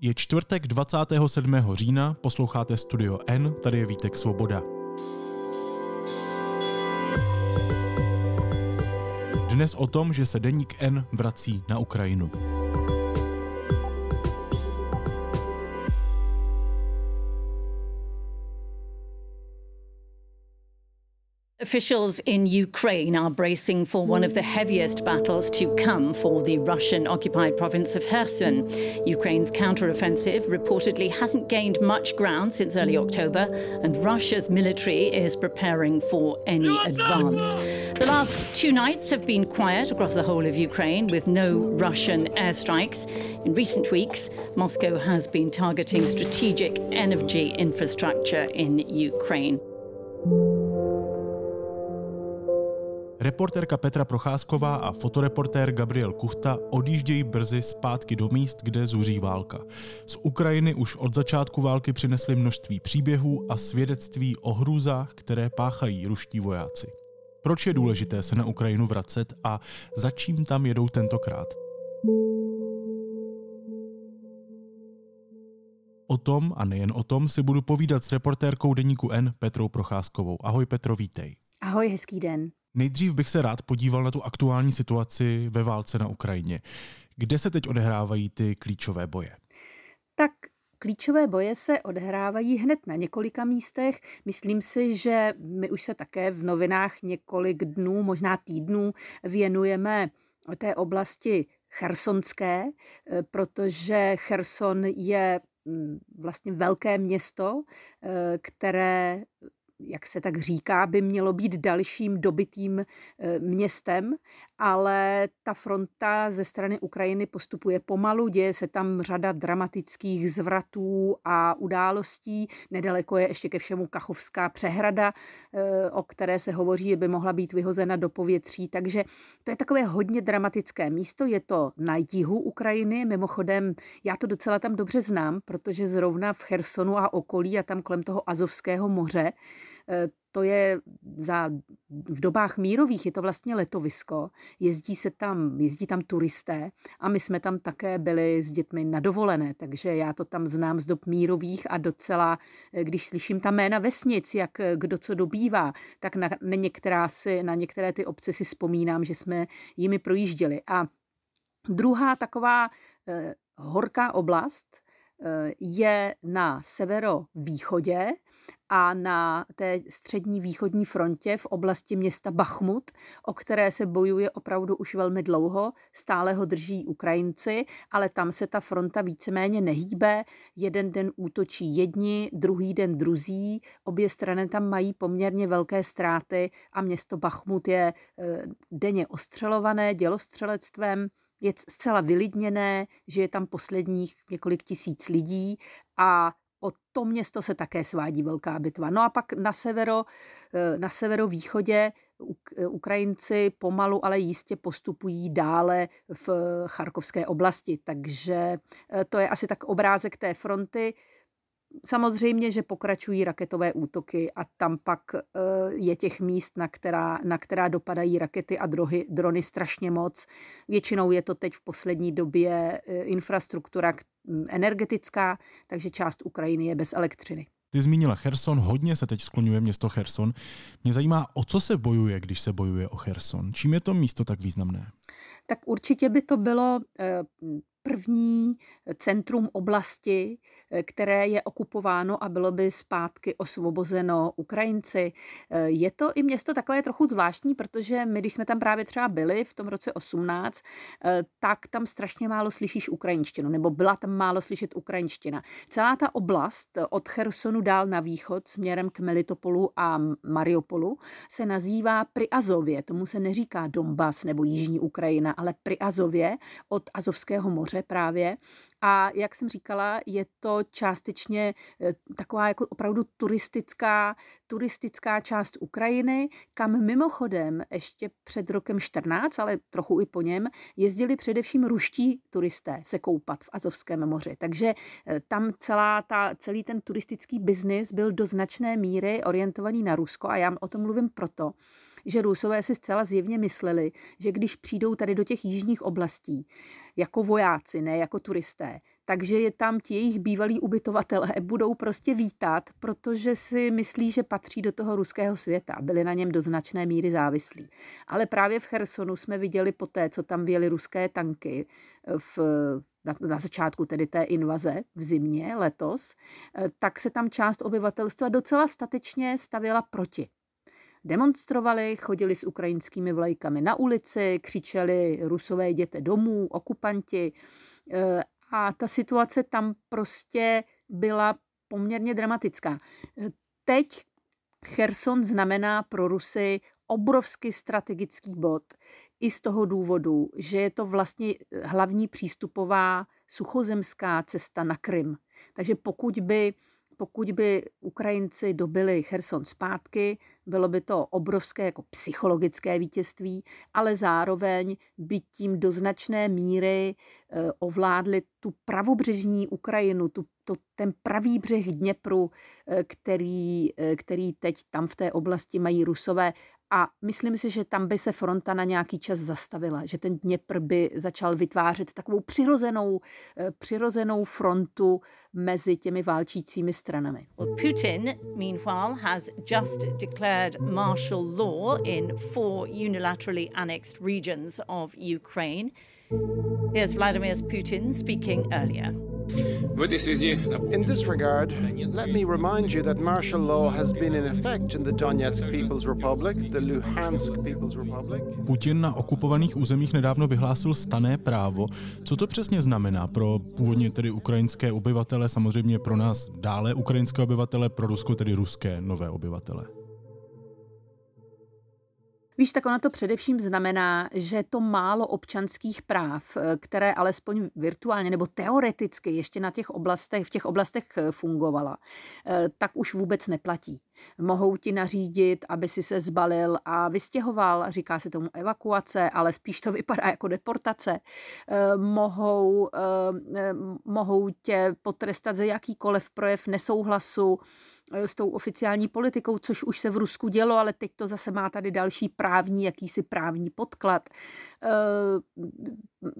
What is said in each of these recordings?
Je čtvrtek 27. října, posloucháte Studio N, tady je Vítek Svoboda. Dnes o tom, že se deník N vrací na Ukrajinu. Officials in Ukraine are bracing for one of the heaviest battles to come for the Russian occupied province of Kherson. Ukraine's counteroffensive reportedly hasn't gained much ground since early October, and Russia's military is preparing for any advance. The last two nights have been quiet across the whole of Ukraine with no Russian airstrikes. In recent weeks, Moscow has been targeting strategic energy infrastructure in Ukraine. Reportérka Petra Procházková a fotoreportér Gabriel Kuchta odjíždějí brzy zpátky do míst, kde zuří válka. Z Ukrajiny už od začátku války přinesli množství příběhů a svědectví o hrůzách, které páchají ruští vojáci. Proč je důležité se na Ukrajinu vracet a za čím tam jedou tentokrát? O tom a nejen o tom si budu povídat s reportérkou deníku N Petrou Procházkovou. Ahoj Petro, vítej. Ahoj, hezký den. Nejdřív bych se rád podíval na tu aktuální situaci ve válce na Ukrajině. Kde se teď odehrávají ty klíčové boje? Tak Klíčové boje se odehrávají hned na několika místech. Myslím si, že my už se také v novinách několik dnů, možná týdnů věnujeme té oblasti chersonské, protože Cherson je mm, vlastně velké město, eh, které jak se tak říká, by mělo být dalším dobitým eh, městem, ale ta fronta ze strany Ukrajiny postupuje pomalu, děje se tam řada dramatických zvratů a událostí. Nedaleko je ještě ke všemu Kachovská přehrada, eh, o které se hovoří, že by mohla být vyhozena do povětří, takže to je takové hodně dramatické místo, je to na jihu Ukrajiny, mimochodem já to docela tam dobře znám, protože zrovna v Chersonu a okolí a tam kolem toho Azovského moře Eh, to je za, v dobách mírových je to vlastně letovisko, jezdí se tam, jezdí tam turisté a my jsme tam také byli s dětmi na dovolené, takže já to tam znám z dob mírových a docela, eh, když slyším ta jména vesnic, jak eh, kdo co dobývá, tak na, na, některá si, na některé ty obce si vzpomínám, že jsme jimi projížděli. A druhá taková eh, horká oblast, je na severovýchodě a na té střední východní frontě v oblasti města Bachmut, o které se bojuje opravdu už velmi dlouho, stále ho drží Ukrajinci, ale tam se ta fronta víceméně nehýbe. Jeden den útočí jedni, druhý den druzí, obě strany tam mají poměrně velké ztráty a město Bachmut je eh, denně ostřelované dělostřelectvem, je zcela vylidněné, že je tam posledních několik tisíc lidí a o to město se také svádí velká bitva. No a pak na severo, eh, na severovýchodě Ukrajinci pomalu, ale jistě postupují dále v Charkovské oblasti. Takže eh, to je asi tak obrázek té fronty. Samozřejmě, že pokračují raketové útoky a tam pak eh, je těch míst, na která, na která dopadají rakety a drohy, drony strašně moc. Většinou je to teď v poslední době eh, infrastruktura energetická, takže část Ukrajiny je bez elektřiny. Ty zmínila Cherson, hodně se teď skloňuje město Cherson. Mě zajímá, o co se bojuje, když se bojuje o Cherson. Čím je to místo tak významné? Tak určitě by to bylo eh, první centrum oblasti, eh, které je okupováno a bylo by zpátky osvobozeno Ukrajinci. Eh, je to i město takové trochu zvláštní, protože my, když jsme tam právě třeba byli v tom roce 18, eh, tak tam strašně málo slyšíš ukrajinštinu, nebo byla tam málo slyšet ukrajinština. Celá ta oblast od Chersonu dál na východ směrem k Melitopolu a Mariupolu se nazývá Priazově. Tomu se neříká Donbas nebo Jižní Ukrajina, ale Priazově od Azovského moře moře právě. A jak jsem říkala, je to částečně eh, taková jako opravdu turistická, turistická část Ukrajiny, kam mimochodem ještě před rokem 14, ale trochu i po něm, jezdili především ruští turisté se koupat v Azovském moři. Takže eh, tam celá ta, celý ten turistický biznis byl do značné míry orientovaný na Rusko a já o tom mluvím proto, že Rusové si zcela zjevně mysleli, že když přijdou tady do těch jižních oblastí jako vojáci, ne jako turisté, takže je tam ti jejich bývalí ubytovatelé budou prostě vítat, protože si myslí, že patří do toho ruského světa byli na něm do značné míry závislí. Ale právě v Chersonu jsme viděli poté, co tam věly ruské tanky v, na, na začátku tedy té invaze v zimě letos, tak se tam část obyvatelstva docela statečně stavěla proti. Demonstrovali, chodili s ukrajinskými vlajkami na ulici, křičeli rusové jděte domů, okupanti a ta situace tam prostě byla poměrně dramatická. Teď Cherson znamená pro Rusy obrovský strategický bod. I z toho důvodu, že je to vlastně hlavní přístupová suchozemská cesta na Krym. Takže pokud by pokud by Ukrajinci dobili Cherson zpátky, bylo by to obrovské jako psychologické vítězství, ale zároveň by tím do značné míry eh, ovládli tu pravobřežní Ukrajinu, tu, to, ten pravý břeh Dněpru, eh, který, eh, který teď tam v té oblasti mají Rusové a myslím si, že tam by se fronta na nějaký čas zastavila, že ten Dněpr by začal vytvářet takovou přirozenou, eh, přirozenou frontu mezi těmi válčícími stranami. Well, Putin, meanwhile, has just declared martial law in four unilaterally annexed regions of Ukraine. Here's Vladimir Putin speaking earlier. In this regard, let me remind you that martial law has been in effect in the Donetsk People's Republic, the Luhansk People's Republic. Putin na okupovaných územích nedávno vyhlásil stané právo. Co to přesně znamená pro původně tedy ukrajinské obyvatele, samozřejmě pro nás dále ukrajinské obyvatele, pro Rusko tedy ruské nové obyvatele? Víš, tak ono to především znamená, že to málo občanských práv, eh, které alespoň virtuálně nebo teoreticky ještě na těch oblastech, v těch oblastech eh, fungovala, eh, tak už vůbec neplatí. Mohou ti nařídit, aby si se zbalil a vystěhoval, říká se tomu evakuace, ale spíš to vypadá jako deportace. Mohou, mohou tě potrestat za jakýkoliv projev nesouhlasu, s tou oficiální politikou, což už se v Rusku dělo, ale teď to zase má tady další právní, jakýsi právní podklad. Eh,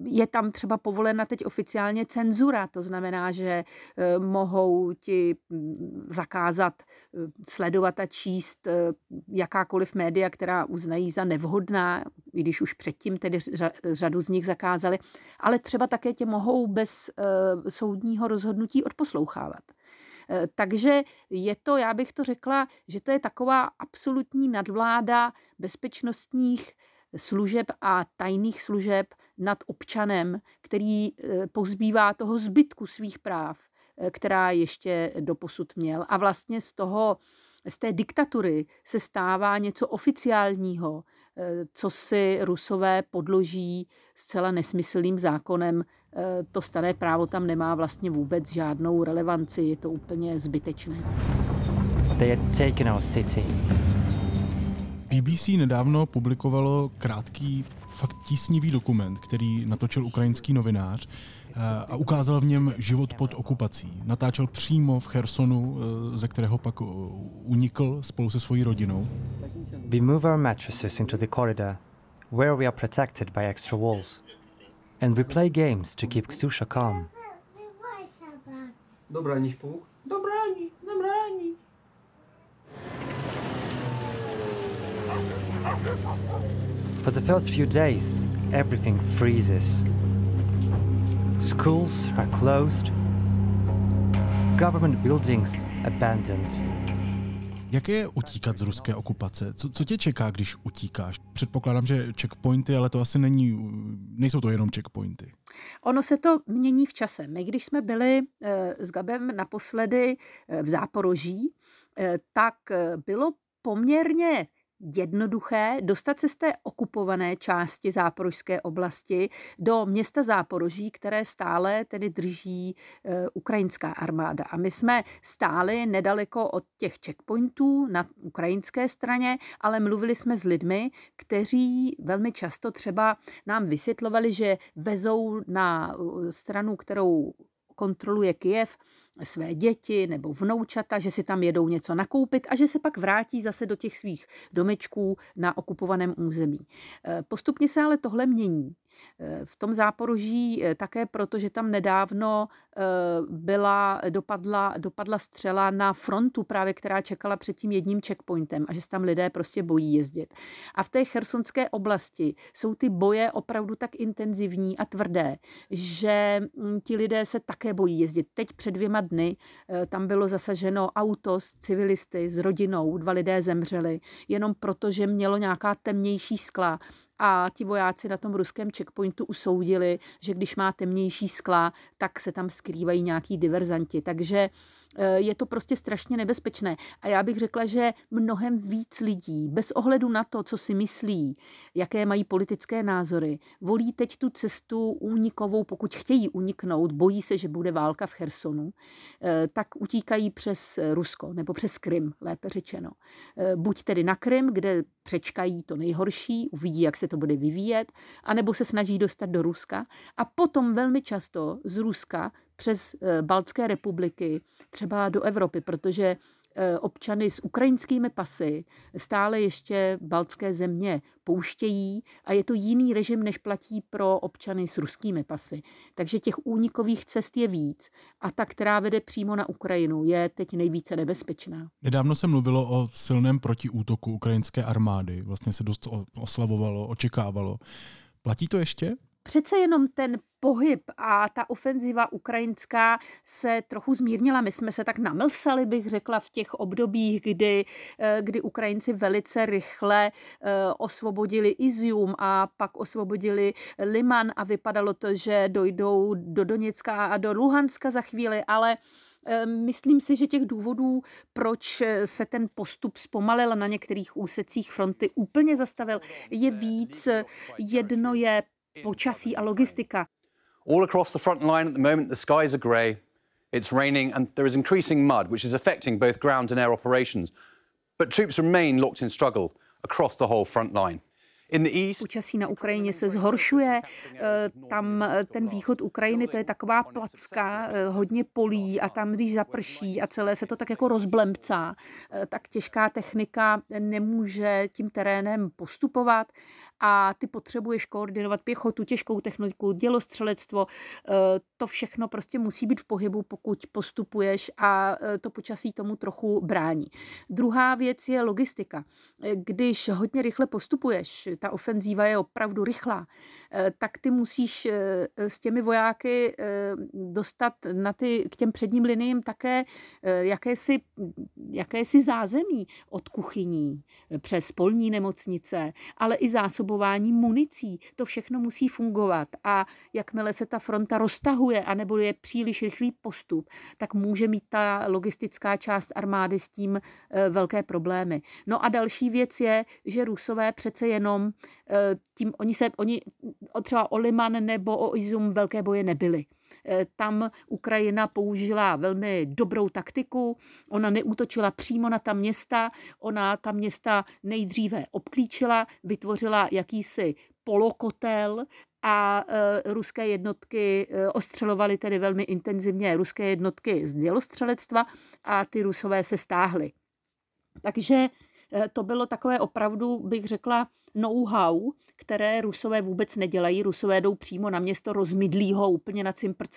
je tam třeba povolena teď oficiálně cenzura, to znamená, že eh, mohou ti hm, zakázat eh, sledovat a číst jakákoliv média, která uznají za nevhodná, i když už předtím tedy řadu z nich zakázali, ale třeba také tě mohou bez soudního rozhodnutí odposlouchávat. Eh, takže je to, já bych to řekla, že to je taková absolutní nadvláda bezpečnostních služeb a tajných služeb nad občanem, který eh, pozbývá toho zbytku svých práv, eh, která ještě doposud měl. A vlastně z toho, z té diktatury se stává něco oficiálního, co si rusové podloží zcela nesmyslným zákonem Eh, to staré právo tam nemá vlastně vůbec žádnou relevanci, je to úplně zbytečné. They had taken our city. BBC nedávno publikovalo krátký, fakt tísnivý dokument, který natočil ukrajinský novinář eh, a ukázal v něm život pod okupací. Natáčel přímo v Chersonu, eh, ze kterého pak unikl spolu se svojí rodinou. We move our mattresses into the corridor, where we are protected by extra walls. And we play games to keep Ksusha calm. For the first few days, everything freezes. Schools are closed, government buildings abandoned. Jak je utíkat z ruské okupace? Co, co tě čeká, když utíkáš? Předpokládám, že checkpointy, ale to asi není, nejsou to jenom checkpointy. Ono se to mění v čase. My, když jsme byli eh, s Gabem naposledy eh, v Záporoží, eh, tak bylo poměrně jednoduché dostat se z té okupované části záporožské oblasti do města Záporoží, které stále tedy drží e, ukrajinská armáda. A my jsme stáli nedaleko od těch checkpointů na ukrajinské straně, ale mluvili jsme s lidmi, kteří velmi často třeba nám vysvětlovali, že vezou na stranu, kterou kontroluje Kijev své děti nebo vnoučata, že si tam jedou něco nakoupit a že se pak vrátí zase do těch svých domečků na okupovaném území. Eh, postupně se ale tohle mění. V tom Záporoží eh, také proto, že tam nedávno eh, byla, dopadla, dopadla střela na frontu právě, která čekala před tím jedním checkpointem a že se tam lidé prostě bojí jezdit. A v té chersonské oblasti jsou ty boje opravdu tak intenzivní a tvrdé, že mm, ti lidé se také bojí jezdit. Teď před dvěma dny eh, tam bylo zasaženo auto s civilisty, s rodinou, dva lidé zemřeli, jenom proto, že mělo nějaká temnější skla a ti vojáci na tom ruském checkpointu usoudili, že když má temnější skla, tak se tam skrývají nějaký diverzanti. Takže Eh, je to prostě strašně nebezpečné. A já bych řekla, že mnohem víc lidí, bez ohledu na to, co si myslí, jaké mají politické názory, volí teď tu cestu únikovou, pokud chtějí uniknout, bojí se, že bude válka v Chersonu, eh, tak utíkají přes Rusko nebo přes Krym, lépe řečeno. Eh, buď tedy na Krym, kde přečkají to nejhorší, uvidí, jak se to bude vyvíjet, anebo se snaží dostat do Ruska a potom velmi často z Ruska přes eh, Baltské republiky, třeba do Evropy, protože občany s ukrajinskými pasy stále ještě baltské země pouštějí a je to jiný režim, než platí pro občany s ruskými pasy. Takže těch únikových cest je víc a ta, která vede přímo na Ukrajinu, je teď nejvíce nebezpečná. Nedávno se mluvilo o silném protiútoku ukrajinské armády. Vlastně se dost oslavovalo, očekávalo. Platí to ještě? Přece jenom ten pohyb a ta ofenziva ukrajinská se trochu zmírnila. My jsme se tak namlsali, bych řekla, v těch obdobích, kdy, eh, kdy Ukrajinci velice rychle eh, osvobodili Izium a pak osvobodili Liman a vypadalo to, že dojdou do Doněcka a do Luhanska za chvíli, ale eh, Myslím si, že těch důvodů, proč se ten postup zpomalil na některých úsecích fronty úplně zastavil, je víc. Jedno je počasí a logistika. All across the front line at the moment, the skies are grey, it's raining, and there is increasing mud, which is affecting both ground and air operations. But troops remain locked in struggle across the whole front line. Počasí na Ukrajině se zhoršuje, eh, tam eh, ten východ Ukrajiny, to je taková placka, eh, hodně polí a tam, když zaprší a celé se to tak jako rozblemcá, tak těžká technika nemůže tím terénem postupovat a ty potřebuješ koordinovat pěchotu, těžkou techniku, dělostřelectvo, to všechno prostě musí být v pohybu, pokud postupuješ a to počasí tomu trochu brání. Druhá věc je logistika. Když hodně rychle postupuješ, ta ofenzíva je opravdu rychlá, eh, tak ty musíš eh, s těmi vojáky eh, dostat na ty, k těm předním liniím také jakési, jakési zázemí od kuchyní přes polní nemocnice, ale i zásobování municí. To všechno musí fungovat a jakmile se ta fronta roztahuje anebo je příliš rychlý postup, tak může mít ta logistická část armády s tím velké problémy. No a další věc je, že Rusové přece jenom Eh, tím oni se, oni třeba o Liman nebo o Izum velké boje nebyly. Eh, tam Ukrajina použila velmi dobrou taktiku, ona neútočila přímo na ta města, ona ta města nejdříve obklíčila, vytvořila jakýsi polokotel a e, ruské jednotky e, ostřelovaly tedy velmi intenzivně ruské jednotky z dělostřelectva a ty rusové se stáhly. Takže Eh, to bylo takové opravdu, bych řekla, know-how, které Rusové vůbec nedělají. Rusové jdou přímo na město, rozmydlí ho úplně na cimpr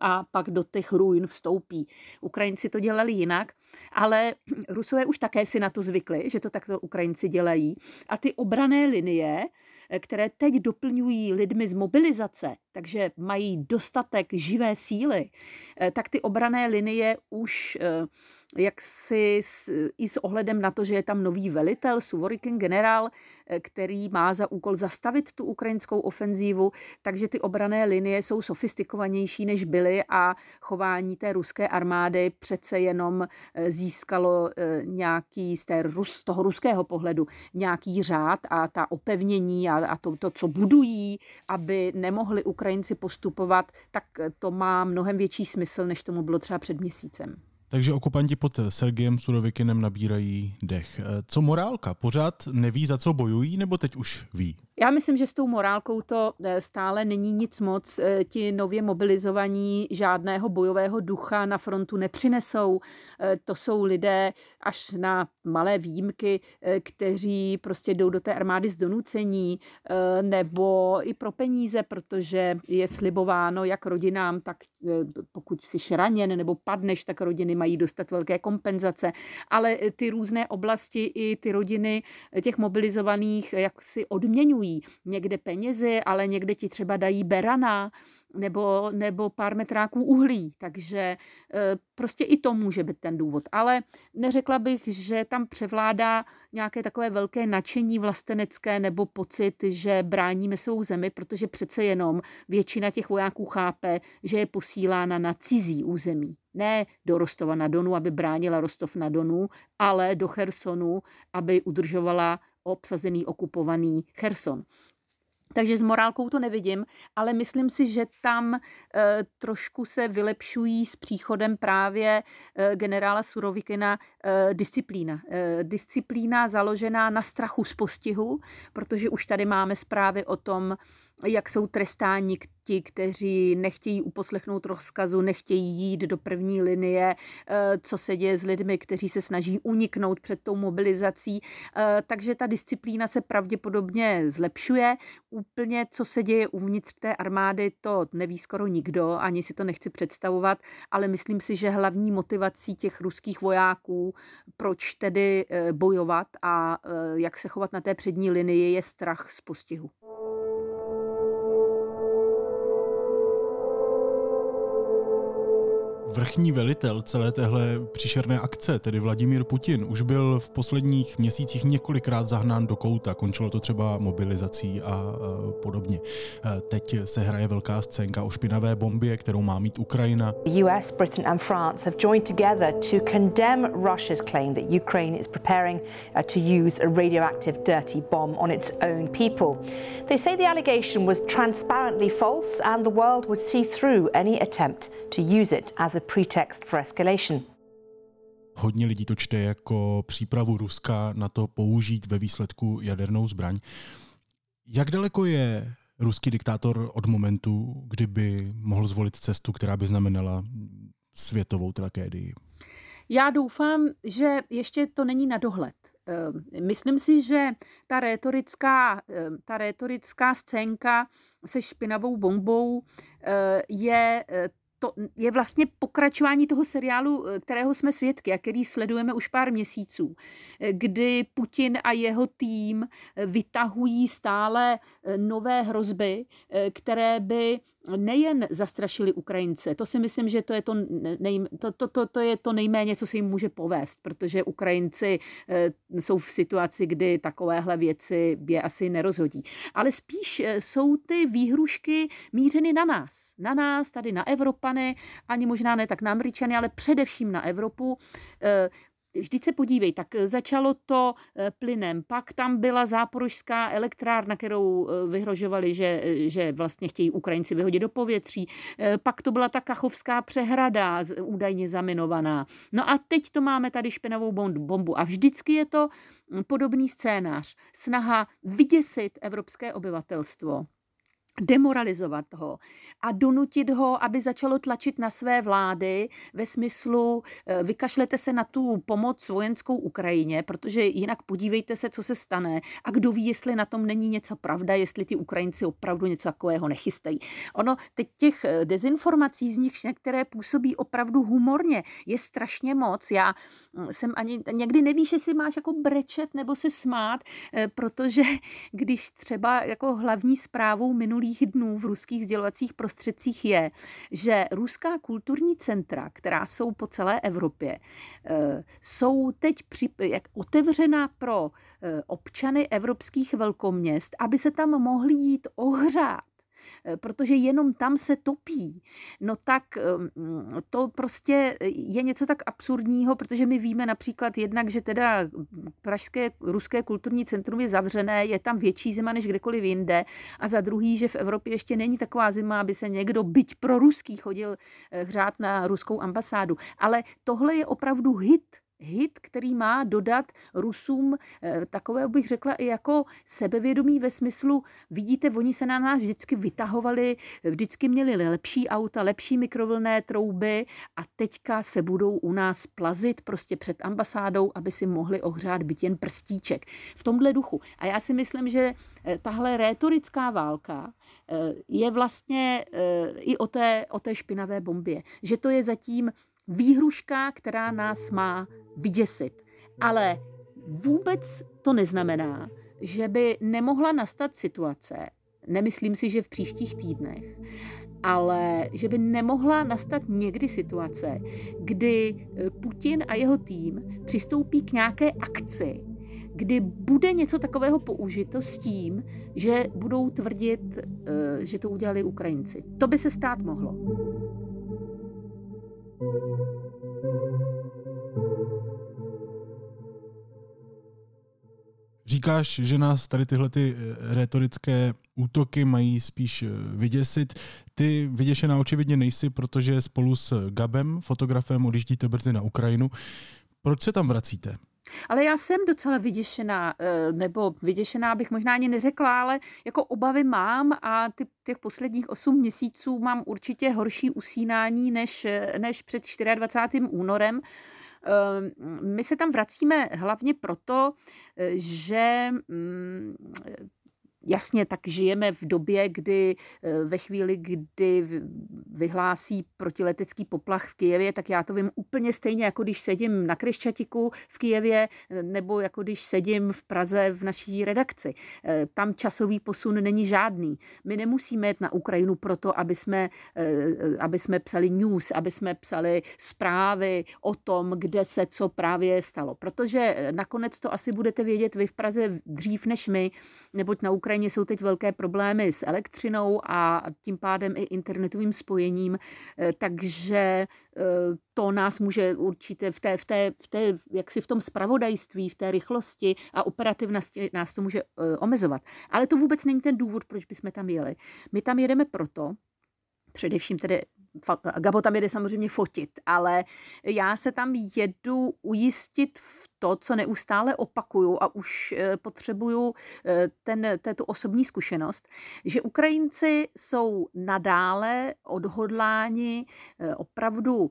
a pak do těch ruin vstoupí. Ukrajinci to dělali jinak, ale Rusové už také si na to zvykli, že to takto Ukrajinci dělají. A ty obrané linie, eh, které teď doplňují lidmi z mobilizace, takže mají dostatek živé síly, eh, tak ty obrané linie už jak si i s ohledem na to, že je tam nový velitel, Suvorikin generál, eh, který má za úkol zastavit tu ukrajinskou ofenzívu, takže ty obrané linie jsou sofistikovanější, než byly a chování té ruské armády přece jenom eh, získalo eh, nějaký z, té, z toho ruského pohledu nějaký řád a ta opevnění a, a to, to, co budují, aby nemohli Ukrajinci postupovat, tak to má mnohem větší smysl, než tomu bylo třeba před měsícem. Takže okupanti pod Sergejem Surovikinem nabírají dech. Co morálka? Pořád neví, za co bojují, nebo teď už ví? Já myslím, že s tou morálkou to eh, stále není nic moc. Eh, ti nově mobilizovaní žádného bojového ducha na frontu nepřinesou. Eh, to jsou lidé až na malé výjimky, kteří prostě jdou do té armády z donucení nebo i pro peníze, protože je slibováno jak rodinám, tak pokud jsi raněn nebo padneš, tak rodiny mají dostat velké kompenzace. Ale ty různé oblasti i ty rodiny těch mobilizovaných jak si odměňují darují někde penězi, ale někde ti třeba dají berana nebo, nebo pár metráků uhlí. Takže e, prostě i to může být ten důvod. Ale neřekla bych, že tam převládá nějaké takové velké nadšení vlastenecké nebo pocit, že bráníme svou zemi, protože přece jenom většina těch vojáků chápe, že je posílána na cizí území. Ne do Rostova na Donu, aby bránila Rostov na Donu, ale do Chersonu, aby udržovala obsazený, okupovaný Cherson. Takže s morálkou to nevidím, ale myslím si, že tam e, trošku se vylepšují s příchodem právě e, generála Surovikina e, disciplína. E, disciplína založená na strachu z postihu, protože už tady máme zprávy o tom, jak jsou trestáni ti, kteří nechtějí uposlechnout rozkazu, nechtějí jít do první linie, eh, co se děje s lidmi, kteří se snaží uniknout před tou mobilizací. Eh, takže ta disciplína se pravděpodobně zlepšuje. Úplně, co se děje uvnitř té armády, to neví skoro nikdo, ani si to nechci představovat, ale myslím si, že hlavní motivací těch ruských vojáků, proč tedy eh, bojovat a jak se chovat na té přední linii, je strach z postihu. Vrchní velitel celé téhle příšerné akce, tedy Vladimír Putin, už byl v posledních měsících několikrát zahnán do kouta. Končilo to třeba mobilizací a podobně. Teď se hraje velká scénka o špinavé bombě, kterou má mít Ukrajina. US, Britain and France have joined together to condemn Russia's claim that Ukraine is preparing uh, to use a radioactive dirty bomb on its own people. They say the allegation was transparently false and the world would see through any attempt to use it as a pretext for escalation. Hodně lidí to čte jako přípravu Ruska na to použít ve výsledku jadernou zbraň. Jak daleko je ruský diktátor od momentu, kdyby mohl zvolit cestu, která by znamenala světovou tragédii? Já doufám, že ještě to není na dohled. Ehm, myslím si, že ta rétorická, ehm, ta rétorická scénka se špinavou bombou eh, je eh, to je vlastně pokračování toho seriálu, eh, kterého jsme svědky a který sledujeme už pár měsíců, eh, kdy Putin a jeho tým eh, vytahují stále nové hrozby, které by nejen zastrašili Ukrajince, to si myslím, že to je to, nej, to, to, to, to je to nejméně, co se jim může povést, protože Ukrajinci jsou v situaci, kdy takovéhle věci je asi nerozhodí. Ale spíš jsou ty výhrušky mířeny na nás, na nás, tady na Evropa, Evropany, ani možná ne tak na Američany, ale především na Evropu. Eh, vždyť se podívej, tak začalo to eh, plynem, pak tam byla záporožská elektrárna, kterou eh, vyhrožovali, že, že vlastně chtějí Ukrajinci vyhodit do povětří, pak to byla ta kachovská přehrada údajně zaminovaná. No a teď to máme tady špinavou bombu a vždycky je to hm, podobný scénář. Snaha vyděsit evropské obyvatelstvo demoralizovat ho a donutit ho, aby začalo tlačit na své vlády ve smyslu eh, vykašlete se na tu pomoc vojenskou Ukrajině, protože jinak podívejte se, co se stane a kdo ví, jestli na tom není něco pravda, jestli ti Ukrajinci opravdu něco takového nechystají. Ono teď těch eh, dezinformací z nich některé působí opravdu humorně, je strašně moc. Já hm, jsem ani někdy nevíš, jestli máš jako brečet nebo se smát, eh, protože když třeba jako hlavní zprávou minulý minulých dnů v ruských sdělovacích prostředcích je, že ruská kulturní centra, která jsou po celé Evropě, eh, jsou teď při, jak otevřena pro eh, občany evropských velkoměst, aby se tam mohli jít ohřát protože jenom tam se topí, no tak ehm, to prostě je něco tak absurdního, protože my víme například jednak, že teda Pražské ruské kulturní centrum je zavřené, je tam větší zima než kdekoliv jinde a za druhý, že v Evropě ještě není taková zima, aby se někdo byť pro ruský chodil eh, hřát na ruskou ambasádu. Ale tohle je opravdu hit hit, který má dodat Rusům eh, takové, bych řekla, i jako sebevědomí ve smyslu, vidíte, oni se na nás vždycky vytahovali, vždycky měli lepší auta, lepší mikrovlné trouby a teďka se budou u nás plazit prostě před ambasádou, aby si mohli ohřát byt jen prstíček. V tomhle duchu. A já si myslím, že eh, tahle rétorická válka eh, je vlastně i o té, o té špinavé bombě. Že to je zatím výhruška, která nás má vyděsit. Ale vůbec to neznamená, že by nemohla nastat situace, nemyslím si, že v příštích týdnech, ale že by nemohla nastat někdy situace, kdy eh, Putin a jeho tým přistoupí k nějaké akci, kdy bude něco takového použito s tím, že budou tvrdit, eh, že to udělali Ukrajinci. To by se stát mohlo. Říkáš, že nás tady tyhle ty eh, retorické útoky mají spíš eh, vyděsit. Ty vyděšená očividně nejsi, protože spolu s Gabem, fotografem, odjíždíte brzy na Ukrajinu. Proč se tam vracíte? Ale já jsem docela vyděšená, eh, nebo vyděšená bych možná ani neřekla, ale jako obavy mám a ty, těch posledních 8 měsíců mám určitě horší usínání než, než před 24. únorem. Ehm, my se tam vracíme hlavně proto, eh, že mm, Jasně, tak žijeme v době, kdy eh, ve chvíli, kdy vyhlásí protiletecký poplach v Kijevě, tak já to vím úplně stejně, jako když sedím na Kryščatiku v Kijevě, eh, nebo jako když sedím v Praze v naší redakci. Eh, tam časový posun není žádný. My nemusíme jít na Ukrajinu proto, aby jsme, aby jsme psali news, aby jsme psali zprávy o tom, kde se co právě stalo. Protože nakonec to asi budete vědět vy v Praze dřív než my, neboť na Ukrajině jsou teď velké problémy s elektřinou a tím pádem i internetovým spojením, eh, takže eh, to nás může určitě v té, v té, v té jaksi v tom spravodajství, v té rychlosti a operativnosti nás to může eh, omezovat. Ale to vůbec není ten důvod, proč bychom tam jeli. My tam jedeme proto, především tedy Gabo tam jede samozřejmě fotit, ale já se tam jedu ujistit v to, co neustále opakuju a už eh, potřebuju eh, ten, této osobní zkušenost, že Ukrajinci jsou nadále odhodláni eh, opravdu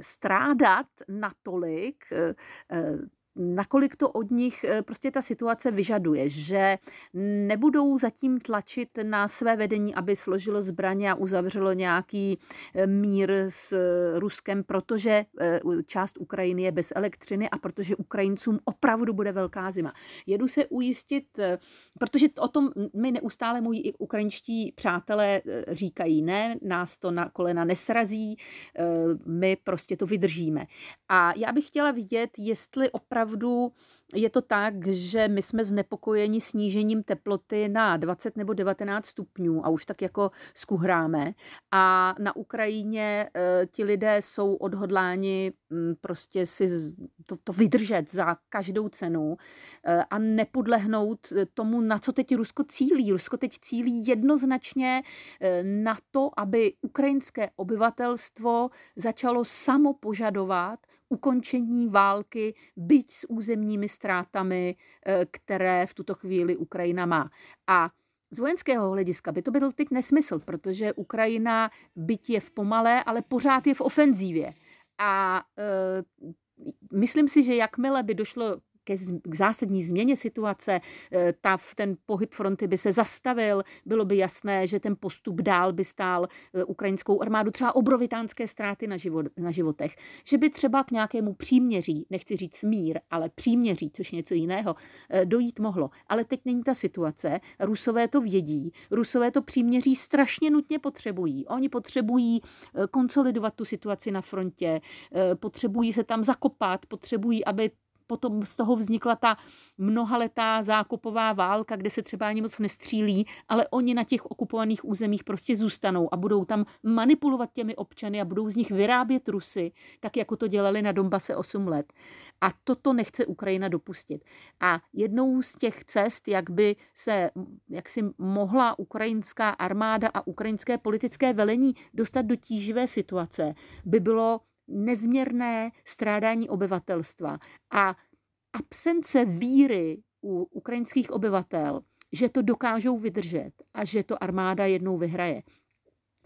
strádat natolik nakolik to od nich eh, prostě ta situace vyžaduje, že nebudou zatím tlačit na své vedení, aby složilo zbraně a uzavřelo nějaký eh, mír s eh, Ruskem, protože část Ukrajiny je bez elektřiny a protože Ukrajincům opravdu bude velká zima. Jedu se ujistit, protože o tom mi neustále moji i ukrajinští přátelé říkají, ne, nás to na kolena nesrazí, my prostě to vydržíme. A já bych chtěla vidět, jestli opravdu opravdu je to tak, že my jsme znepokojeni snížením teploty na 20 nebo 19 stupňů a už tak jako skuhráme. A na Ukrajině e, ti lidé jsou odhodláni m, prostě si to, to vydržet za každou cenu e, a nepodlehnout tomu, na co teď Rusko cílí. Rusko teď cílí jednoznačně na to, aby ukrajinské obyvatelstvo začalo samo požadovat ukončení války, byť s územními ztrátami, eh, které v tuto chvíli Ukrajina má. A z vojenského hlediska by to byl teď nesmysl, protože Ukrajina byť je v pomalé, ale pořád je v ofenzívě. A e, myslím si, že jakmile by došlo ke k zásadní změně situace, eh, ta, ten pohyb fronty by se zastavil, bylo by jasné, že ten postup dál by stál eh, ukrajinskou armádu třeba obrovitánské ztráty na, život, na životech, že by třeba k nějakému příměří, nechci říct mír, ale příměří, což něco jiného, eh, dojít mohlo. Ale teď není ta situace, Rusové to vědí, Rusové to příměří strašně nutně potřebují. Oni potřebují konsolidovat tu situaci na frontě, potřebují se tam zakopat, potřebují, aby potom z toho vznikla ta mnohaletá zákopová válka, kde se třeba ani moc nestřílí, ale oni na těch okupovaných územích prostě zůstanou a budou tam manipulovat těmi občany a budou z nich vyrábět Rusy, tak jako to dělali na Donbase 8 let. A toto nechce Ukrajina dopustit. A jednou z těch cest, jak by se, jak si mohla ukrajinská armáda a ukrajinské politické velení dostat do tíživé situace, by bylo nezměrné strádání obyvatelstva a absence víry u ukrajinských obyvatel, že to dokážou vydržet a že to armáda jednou vyhraje.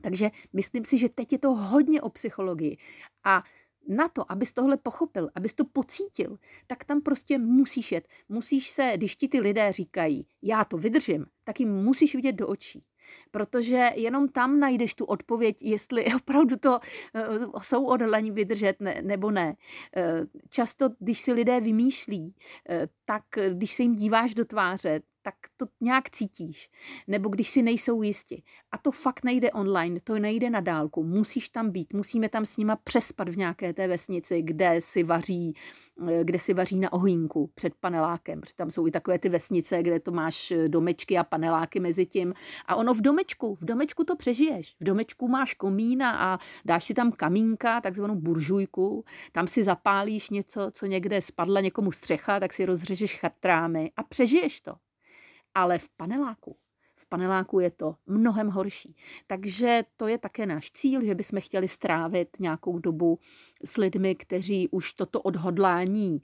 Takže myslím si, že teď je to hodně o psychologii. A na to, abys tohle pochopil, abys to pocítil, tak tam prostě musíš jet. Musíš se, když ti ty lidé říkají, já to vydržím, tak jim musíš vidět do očí. Protože jenom tam najdeš tu odpověď, jestli opravdu to uh, jsou odhodlaní vydržet ne, nebo ne. Uh, často, když si lidé vymýšlí, uh, tak když se jim díváš do tváře, tak to nějak cítíš. Nebo když si nejsou jisti. A to fakt nejde online, to nejde na dálku. Musíš tam být, musíme tam s nima přespat v nějaké té vesnici, kde si vaří, eh, kde si vaří na ohýnku před panelákem. Protože tam jsou i takové ty vesnice, kde to máš eh, domečky a paneláky mezi tím. A ono v domečku, v domečku to přežiješ. V domečku máš komína a dáš si tam kamínka, takzvanou buržujku. Tam si zapálíš něco, co někde spadla někomu střecha, tak si rozřežeš chatrámy a přežiješ to ale v paneláku v paneláku je to mnohem horší. Takže to je také náš cíl, že bychom chtěli strávit nějakou dobu s lidmi, kteří už toto odhodlání e,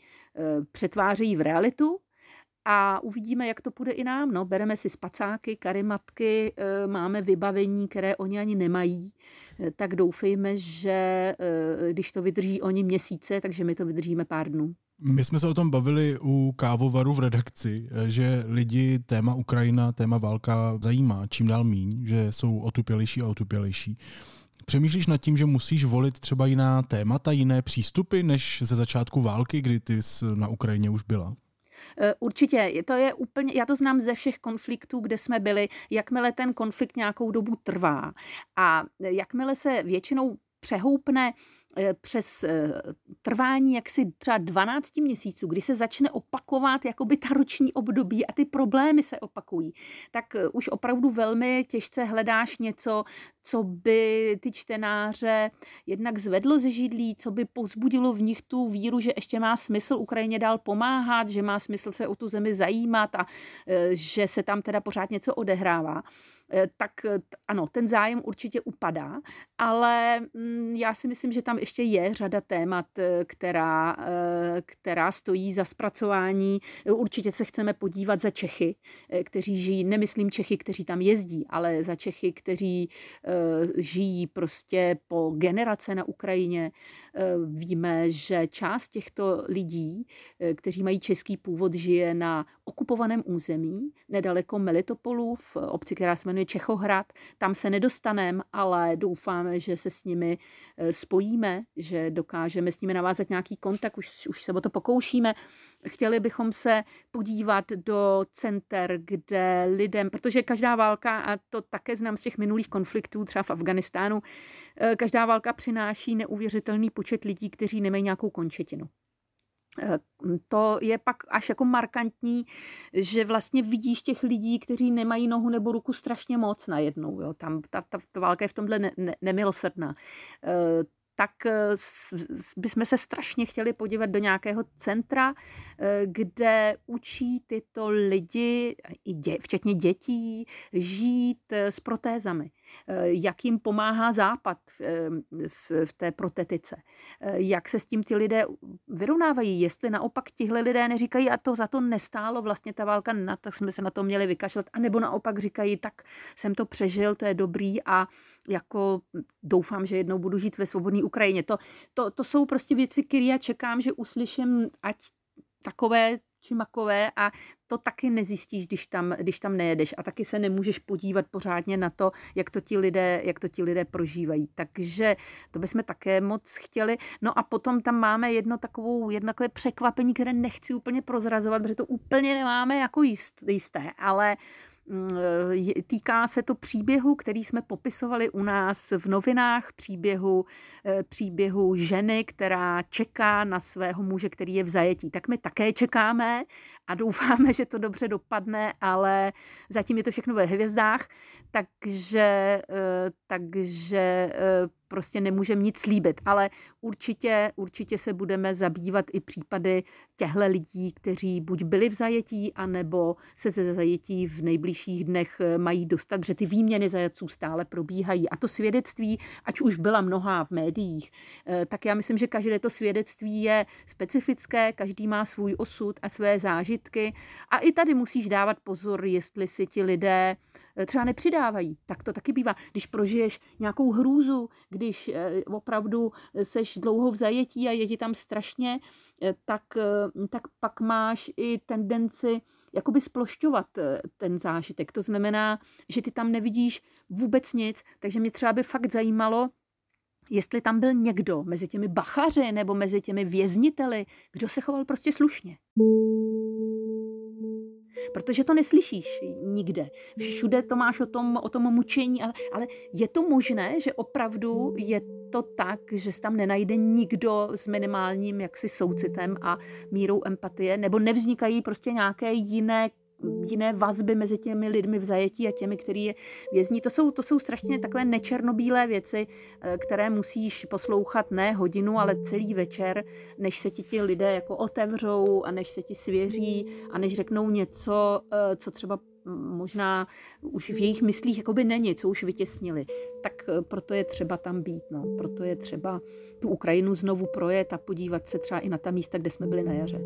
přetvářejí v realitu, a uvidíme, jak to půjde i nám. No, bereme si spacáky, karimatky, e, máme vybavení, které oni ani nemají, e, tak doufejme, že když to vydrží oni měsíce, takže my to vydržíme pár dnů. My jsme se o tom bavili u kávovaru v redakci, že lidi téma Ukrajina, téma válka zajímá čím dál míň, že jsou otupělejší a otupělejší. Přemýšlíš nad tím, že musíš volit třeba jiná témata, jiné přístupy, než ze začátku války, kdy ty jsi na Ukrajině už byla? E, určitě, to je úplně, já to znám ze všech konfliktů, kde jsme byli, jakmile ten konflikt nějakou dobu trvá a jakmile se většinou přehoupne Eh, přes eh, trvání jaksi třeba 12 měsíců, kdy se začne opakovat jakoby ta roční období a ty problémy se opakují, tak eh, už opravdu velmi těžce hledáš něco, co by ty čtenáře jednak zvedlo ze židlí, co by pozbudilo v nich tu víru, že ještě má smysl Ukrajině dál pomáhat, že má smysl se o tu zemi zajímat a že se tam teda pořád něco odehrává. Tak ano, ten zájem určitě upadá, ale mm, já si myslím, že tam ještě je řada témat, eh, která, eh, která stojí za zpracování. Určitě se chceme podívat za Čechy, eh, kteří žijí, nemyslím Čechy, kteří tam jezdí, ale za Čechy, kteří žijí prostě po generace na Ukrajině. Víme, že část těchto lidí, kteří mají český původ, žije na okupovaném území, nedaleko Melitopolu, v obci, která se jmenuje Čechohrad. Tam se nedostaneme, ale doufáme, že se s nimi spojíme že dokážeme s nimi navázat nějaký kontakt, už, už se o to pokoušíme. Chtěli bychom se podívat do center, kde lidem, protože každá válka, a to také znám z těch minulých konfliktů, třeba v Afganistánu, eh, každá válka přináší neuvěřitelný počet lidí, kteří nemají nějakou končetinu eh, to je pak až jako markantní, že vlastně vidíš těch lidí, kteří nemají nohu nebo ruku strašně moc najednou. Jo. Tam ta, ta, ta válka je v tomhle ne, ne, nemilosrdná. Tak eh, bychom se strašně chtěli podívat do nějakého centra, eh, kde učí tyto lidi, včetně dětí, žít eh, s protézami. Jak jim pomáhá Západ v, té protetice. Jak se s tím ty lidé vyrovnávají. Jestli naopak tihle lidé neříkají, a to za to nestálo vlastně ta válka, na, tak jsme se na to měli vykašlat. A nebo naopak říkají, tak jsem to přežil, to je dobrý a jako doufám, že jednou budu žít ve svobodné Ukrajině. To, to, to jsou prostě věci, které já čekám, že uslyším, ať takové či makové a to taky nezjistíš, když tam, když tam nejedeš a taky se nemůžeš podívat pořádně na to, jak to ti lidé, jak to ti lidé prožívají. Takže to bychom také moc chtěli. No a potom tam máme jedno takovou, jedno takové překvapení, které nechci úplně prozrazovat, protože to úplně nemáme jako jisté, ale Mm, týká se to příběhu, který jsme popisovali u nás v novinách, příběhu, eh, příběhu ženy, která čeká na svého muže, který je v zajetí. Tak my také čekáme a doufáme, že to dobře dopadne, ale zatím je to všechno ve hvězdách, takže, eh, takže eh, prostě nemůžeme nic slíbit, ale určitě, určitě se budeme zabývat i případy těchto lidí, kteří buď byli v zajetí, anebo se ze zajetí v nejbližších dnech eh, mají dostat, protože ty výměny zajatců stále probíhají. A to svědectví, ať už byla mnohá v médiích, tak já myslím, že každé to svědectví je specifické, každý má svůj osud a své zážitky. A i tady musíš dávat pozor, jestli si ti lidé Eh, třeba nepřidávají. Tak to taky bývá. Když prožiješ nějakou hrůzu, když eh, opravdu seš dlouho v zajetí a je ti tam strašně, eh, tak, tak pak máš i tendenci jakoby splošťovat ten zážitek. To znamená, že ty tam nevidíš vůbec nic, takže mě třeba by fakt zajímalo, jestli tam byl někdo mezi těmi bachaři nebo mezi těmi vězniteli, kdo se choval prostě slušně protože to neslyšíš nikde. Všude to máš o tom, o tom mučení, ale, ale je to možné, že opravdu je to tak, že se tam nenajde nikdo s minimálním jaksi soucitem a mírou empatie, nebo nevznikají prostě nějaké jiné jiné vazby mezi těmi lidmi v zajetí a těmi, který je vězní. To jsou, to jsou strašně takové nečernobílé věci, eh, které musíš poslouchat ne hodinu, ale celý večer, než se ti ti lidé jako otevřou a než se ti svěří a než řeknou něco, eh, co třeba možná už v jejich myslích jakoby není, co už vytěsnili. Tak eh, proto je třeba tam být, no. proto je třeba tu Ukrajinu znovu projet a podívat se třeba i na ta místa, kde jsme byli na jaře.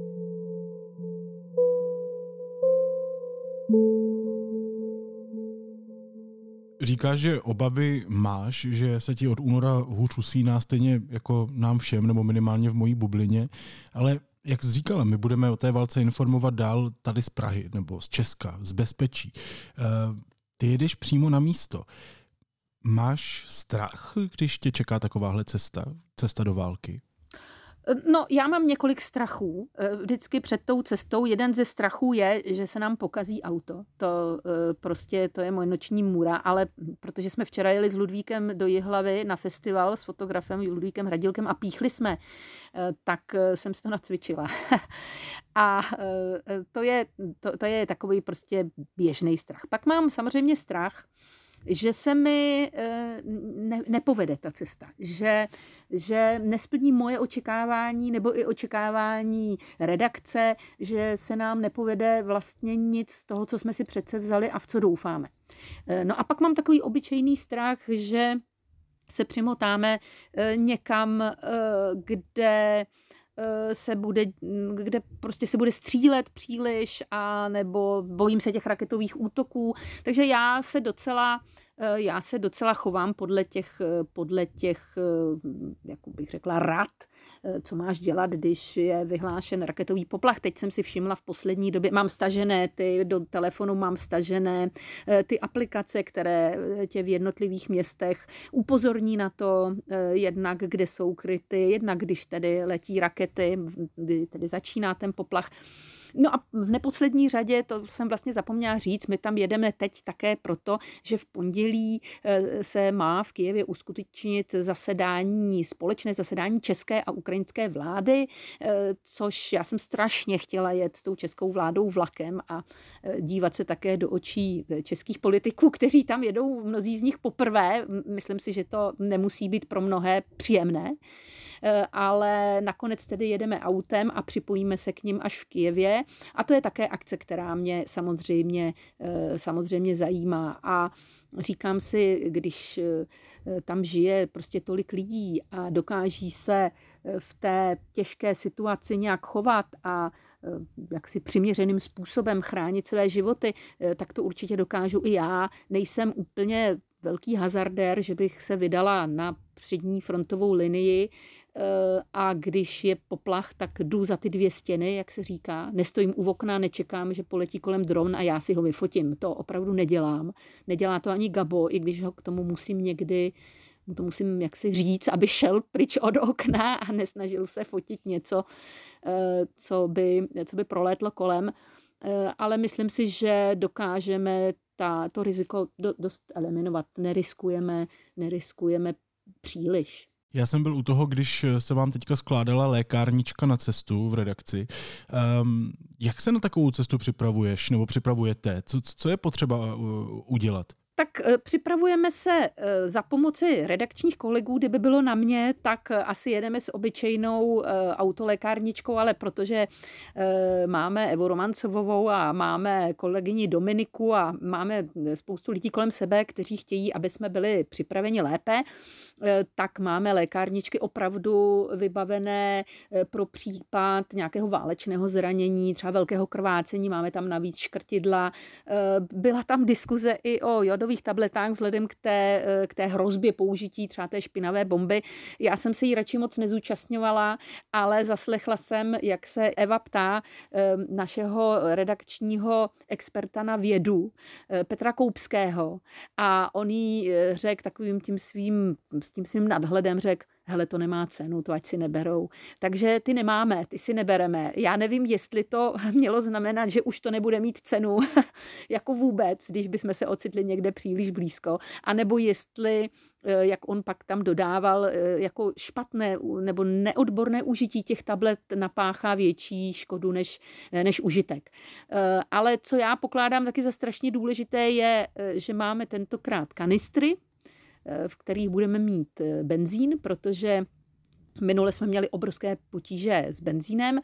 Říkáš, že obavy máš, že se ti od února hůř usíná stejně jako nám všem, nebo minimálně v mojí bublině, ale jak jsi říkala, my budeme o té válce informovat dál tady z Prahy nebo z Česka, z bezpečí. Eh, ty jedeš přímo na místo. Máš strach, když tě čeká takováhle cesta, cesta do války? No, já mám několik strachů. Eh, vždycky před tou cestou. Jeden ze strachů je, že se nám pokazí auto. To eh, prostě, to je můj noční můra, ale protože jsme včera jeli s Ludvíkem do Jihlavy na festival s fotografem Ludvíkem Hradilkem a píchli jsme, eh, tak jsem si to nacvičila. a to je, to, to je takový prostě běžný strach. Pak mám samozřejmě strach, že se mi eh, ne, nepovede ta cesta, že, že nesplní moje očekávání nebo i očekávání redakce, že se nám nepovede vlastně nic z toho, co jsme si přece vzali a v co doufáme. Eh, no a pak mám takový obyčejný strach, že se přimotáme eh, někam, kde se bude, kde prostě se bude střílet příliš a nebo bojím se těch raketových útoků. Takže já se docela Eh, já se docela chovám podle těch, eh, podle těch eh, jak bych řekla, rad, co máš dělat, když je vyhlášen raketový poplach. Teď jsem si všimla v poslední době, mám stažené ty, do telefonu mám stažené ty aplikace, které tě v jednotlivých městech upozorní na to, jednak kde jsou kryty, jednak když tedy letí rakety, kdy tedy začíná ten poplach. No a v neposlední řadě, to jsem vlastně zapomněla říct, my tam jedeme teď také proto, že v pondělí eh, se má v Kijevě uskutečnit zasedání, společné zasedání české a ukrajinské vlády, eh, což já jsem strašně chtěla jet s tou českou vládou vlakem a eh, dívat se také do očí českých politiků, kteří tam jedou, mnozí z nich poprvé. Myslím si, že to nemusí být pro mnohé příjemné. Eh, ale nakonec tedy jedeme autem a připojíme se k ním až v Kijevě. A to je také akce, která mě samozřejmě, eh, samozřejmě zajímá. A říkám si, když eh, tam žije prostě tolik lidí a dokáží se v té těžké situaci nějak chovat a jak si přiměřeným způsobem chránit své životy, tak to určitě dokážu i já. Nejsem úplně velký hazardér, že bych se vydala na přední frontovou linii, a když je poplach, tak jdu za ty dvě stěny, jak se říká. Nestojím u okna, nečekám, že poletí kolem dron a já si ho vyfotím. To opravdu nedělám. Nedělá to ani Gabo, i když ho k tomu musím někdy mu to musím jaksi říct, aby šel pryč od okna a nesnažil se fotit něco, eh, co by, co by prolétlo kolem. Eh, ale myslím si, že dokážeme ta, to riziko dost eliminovat. Neriskujeme, neriskujeme příliš. Já jsem byl u toho, když se vám teďka skládala lékárnička na cestu v redakci. Um, jak se na takovou cestu připravuješ nebo připravujete? Co, co je potřeba uh, udělat? Tak eh, připravujeme se eh, za pomoci redakčních kolegů, kdyby bylo na mě, tak eh, asi jedeme s obyčejnou autolékárničkou, ale protože máme Evu Romancovou a máme kolegyni Dominiku a máme spoustu lidí kolem sebe, kteří chtějí, aby jsme byli připraveni lépe, tak máme lékárničky opravdu vybavené pro případ nějakého válečného zranění, třeba velkého krvácení, máme tam navíc škrtidla. Byla tam diskuze i o jodových jodových tabletách vzhledem k té, eh, k té hrozbě použití třeba té špinavé bomby. Já jsem se jí radši moc nezúčastňovala, ale zaslechla jsem, jak se Eva ptá eh, našeho redakčního experta na vědu, eh, Petra Koupského, a on jí řekl takovým tím svým, s tím svým nadhledem, řekl, hele, to nemá cenu, to ať si neberou. Takže ty nemáme, ty si nebereme. Já nevím, jestli to mělo znamenat, že už to nebude mít cenu jako vůbec, když bychom se ocitli někde příliš blízko, anebo jestli eh, jak on pak tam dodával, eh, jako špatné nebo neodborné užití těch tablet napáchá větší škodu než, eh, než užitek. Ale co já pokládám taky za strašně důležité je, že máme tentokrát kanistry, v kterých budeme mít eh, benzín, protože Minule jsme měli obrovské potíže s benzínem.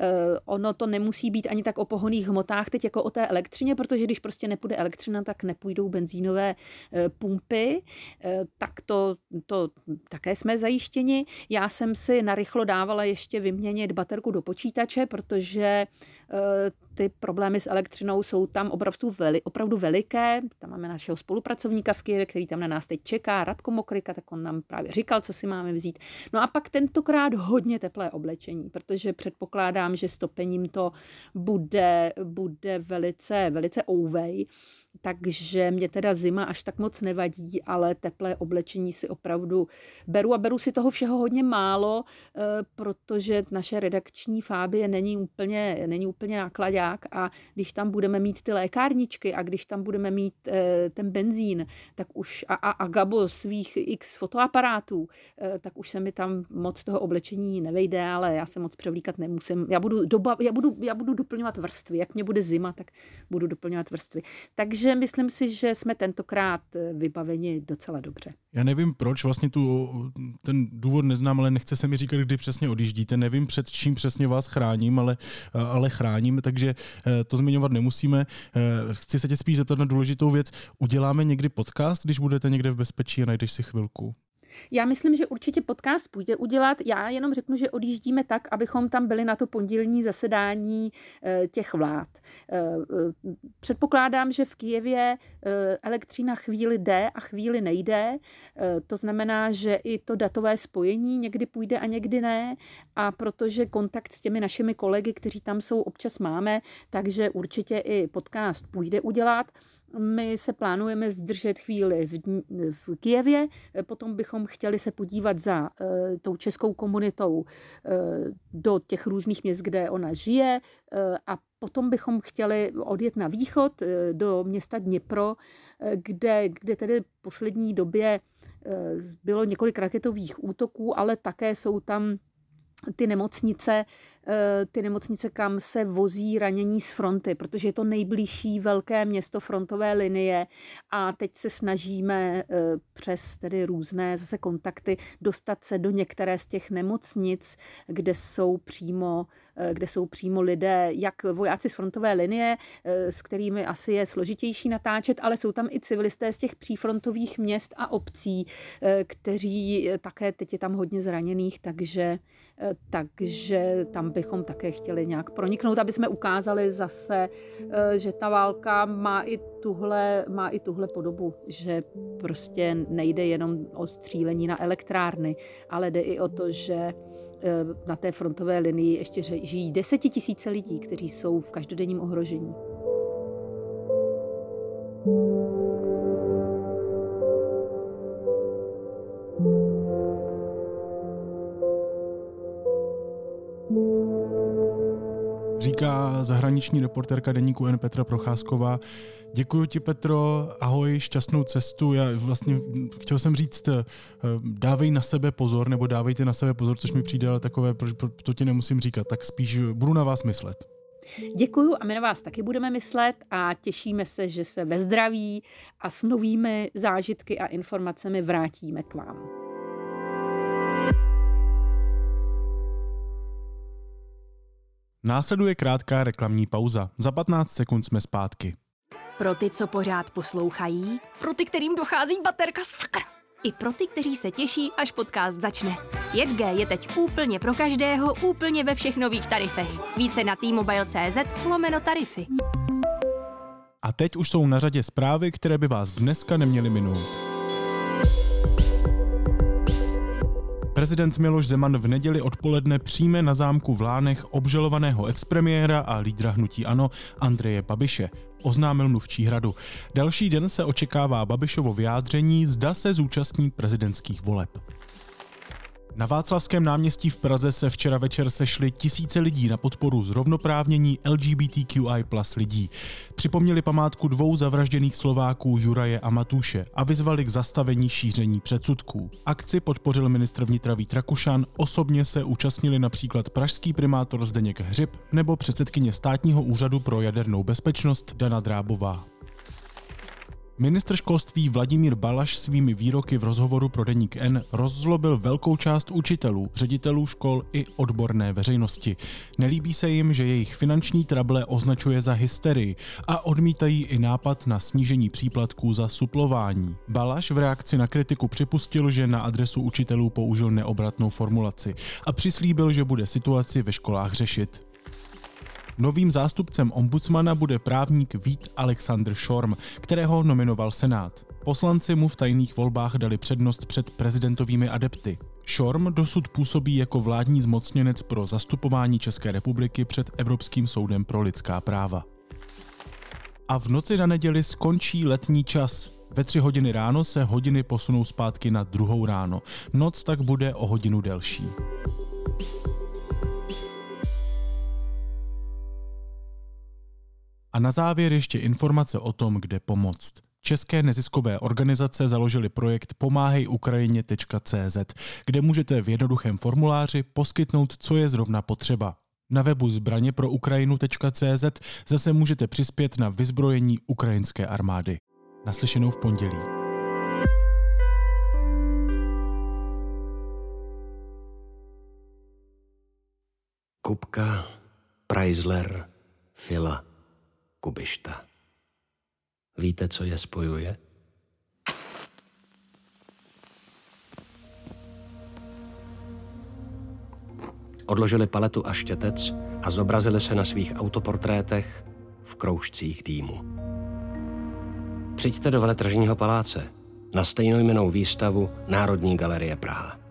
Eh, ono to nemusí být ani tak o pohoných hmotách, teď jako o té elektřině, protože když prostě nepůjde elektřina, tak nepůjdou benzínové eh, pumpy, eh, tak to, to také jsme zajištěni. Já jsem si narychlo dávala ještě vyměnit baterku do počítače, protože ty problémy s elektřinou jsou tam opravdu, veli, opravdu veliké. Tam máme našeho spolupracovníka v Kyjevě, který tam na nás teď čeká, Radko Mokrika, tak on nám právě říkal, co si máme vzít. No a pak tentokrát hodně teplé oblečení, protože předpokládám, předpokládám, že stopením to bude, bude velice, velice ouvej takže mě teda zima až tak moc nevadí, ale teplé oblečení si opravdu beru a beru si toho všeho hodně málo, eh, protože naše redakční fábie není úplně, není úplně nákladák a když tam budeme mít ty lékárničky a když tam budeme mít eh, ten benzín, tak už a, a, a Gabo svých x fotoaparátů, eh, tak už se mi tam moc toho oblečení nevejde, ale já se moc převlíkat nemusím. Já budu, doba, já budu, já budu doplňovat vrstvy. Jak mě bude zima, tak budu doplňovat vrstvy. Takže takže myslím si, že jsme tentokrát eh, vybaveni docela dobře. Já nevím, proč vlastně tu, ten důvod neznám, ale nechce se mi říkat, kdy přesně odjíždíte. Nevím, před čím přesně vás chráním, ale, eh, ale chráním, takže eh, to zmiňovat nemusíme. Chci se tě spíš zeptat na důležitou věc. Uděláme někdy podcast, když budete někde v bezpečí a najdeš si chvilku? Já myslím, že určitě podcast půjde udělat. Já jenom řeknu, že odjíždíme tak, abychom tam byli na to pondělní zasedání eh, těch vlád. Eh, eh, předpokládám, že v Kijevě elektřina chvíli jde a chvíli nejde. To znamená, že i to datové spojení někdy půjde a někdy ne. A protože kontakt s těmi našimi kolegy, kteří tam jsou, občas máme, takže určitě i podcast půjde udělat. My se plánujeme zdržet chvíli v, v Kijevě, potom bychom chtěli se podívat za uh, tou českou komunitou uh, do těch různých měst, kde ona žije. Uh, a potom bychom chtěli odjet na východ do města Dněpro, uh, kde, kde tedy v poslední době bylo několik raketových útoků, ale také jsou tam ty nemocnice, Eh, ty nemocnice, kam se vozí ranění z fronty, protože je to nejbližší velké město frontové linie. A teď se snažíme eh, přes tedy různé zase kontakty dostat se do některé z těch nemocnic, kde jsou přímo, eh, kde jsou přímo lidé, jak vojáci z frontové linie, s kterými asi je složitější natáčet, ale jsou tam i civilisté z těch přífrontových měst a obcí, kteří také teď je tam hodně zraněných, takže, takže tam bychom také chtěli nějak proniknout, aby jsme ukázali zase, eh, že ta válka má i tuhle, má i tuhle podobu, že prostě nejde jenom o střílení na elektrárny, ale jde i o to, že eh, na té frontové linii ještě žijí desetitisíce lidí, kteří jsou v každodenním ohrožení. Říká zahraniční reportérka deníku N. Petra Procházková. Děkuji ti, Petro, ahoj, šťastnou cestu. Já vlastně chtěl jsem říct, eh, dávej na sebe pozor, nebo dávejte na sebe pozor, což mi přijde ale takové, to ti nemusím říkat, tak spíš budu na vás myslet. Děkuju a my na vás taky budeme myslet a těšíme se, že se ve zdraví a s novými zážitky a informacemi vrátíme k vám. Následuje krátká reklamní pauza. Za 15 sekund jsme zpátky. Pro ty, co pořád poslouchají, pro ty, kterým dochází baterka sakra. I pro ty, kteří se těší, až podcast začne. 5G je teď úplně pro každého, úplně ve všech nových tarifech. Více na t-mobile.cz lomeno tarify. A teď už jsou na řadě zprávy, které by vás dneska neměly minout. Prezident Miloš Zeman v neděli odpoledne přijme na zámku v Lánech obžalovaného expremiéra a lídra hnutí ANO Andreje Babiše. Oznámil mluvčí hradu. Další den se očekává Babišovo vyjádření, zda se zúčastní prezidentských voleb. Na Václavském náměstí v Praze se včera večer sešly tisíce lidí na podporu zrovnoprávnění LGBTQI plus lidí. Připomněli památku dvou zavražděných Slováků Juraje a Matuše a vyzvali k zastavení šíření předsudků. Akci podpořil ministr vnitra Vít Rakušan, osobně se účastnili například pražský primátor Zdeněk Hřib nebo předsedkyně státního úřadu pro jadernou bezpečnost Dana Drábová. Ministr školství Vladimír Balaš svými výroky v rozhovoru pro Deník N rozzlobil velkou část učitelů, ředitelů škol i odborné veřejnosti. Nelíbí se jim, že jejich finanční trable označuje za hysterii a odmítají i nápad na snížení příplatků za suplování. Balaš v reakci na kritiku připustil, že na adresu učitelů použil neobratnou formulaci a přislíbil, že bude situaci ve školách řešit. Novým zástupcem ombudsmana bude právník Vít Alexander Šorm, kterého nominoval Senát. Poslanci mu v tajných volbách dali přednost před prezidentovými adepty. Šorm dosud působí jako vládní zmocněnec pro zastupování České republiky před Evropským soudem pro lidská práva. A v noci na neděli skončí letní čas. Ve tři hodiny ráno se hodiny posunou zpátky na druhou ráno. Noc tak bude o hodinu delší. A na závěr ještě informace o tom, kde pomoct. České neziskové organizace založily projekt pomáhejukrajině.cz, kde můžete v jednoduchém formuláři poskytnout, co je zrovna potřeba. Na webu zbraně pro Ukrajinu.cz zase můžete přispět na vyzbrojení ukrajinské armády. Naslyšenou v pondělí. Kupka, Preisler, Fila. Kubišta. Víte, co je spojuje? Odložili paletu a štětec a zobrazili se na svých autoportrétech v kroužcích dýmu. Přijďte do veletržního paláce na stejnojmenou výstavu Národní galerie Praha.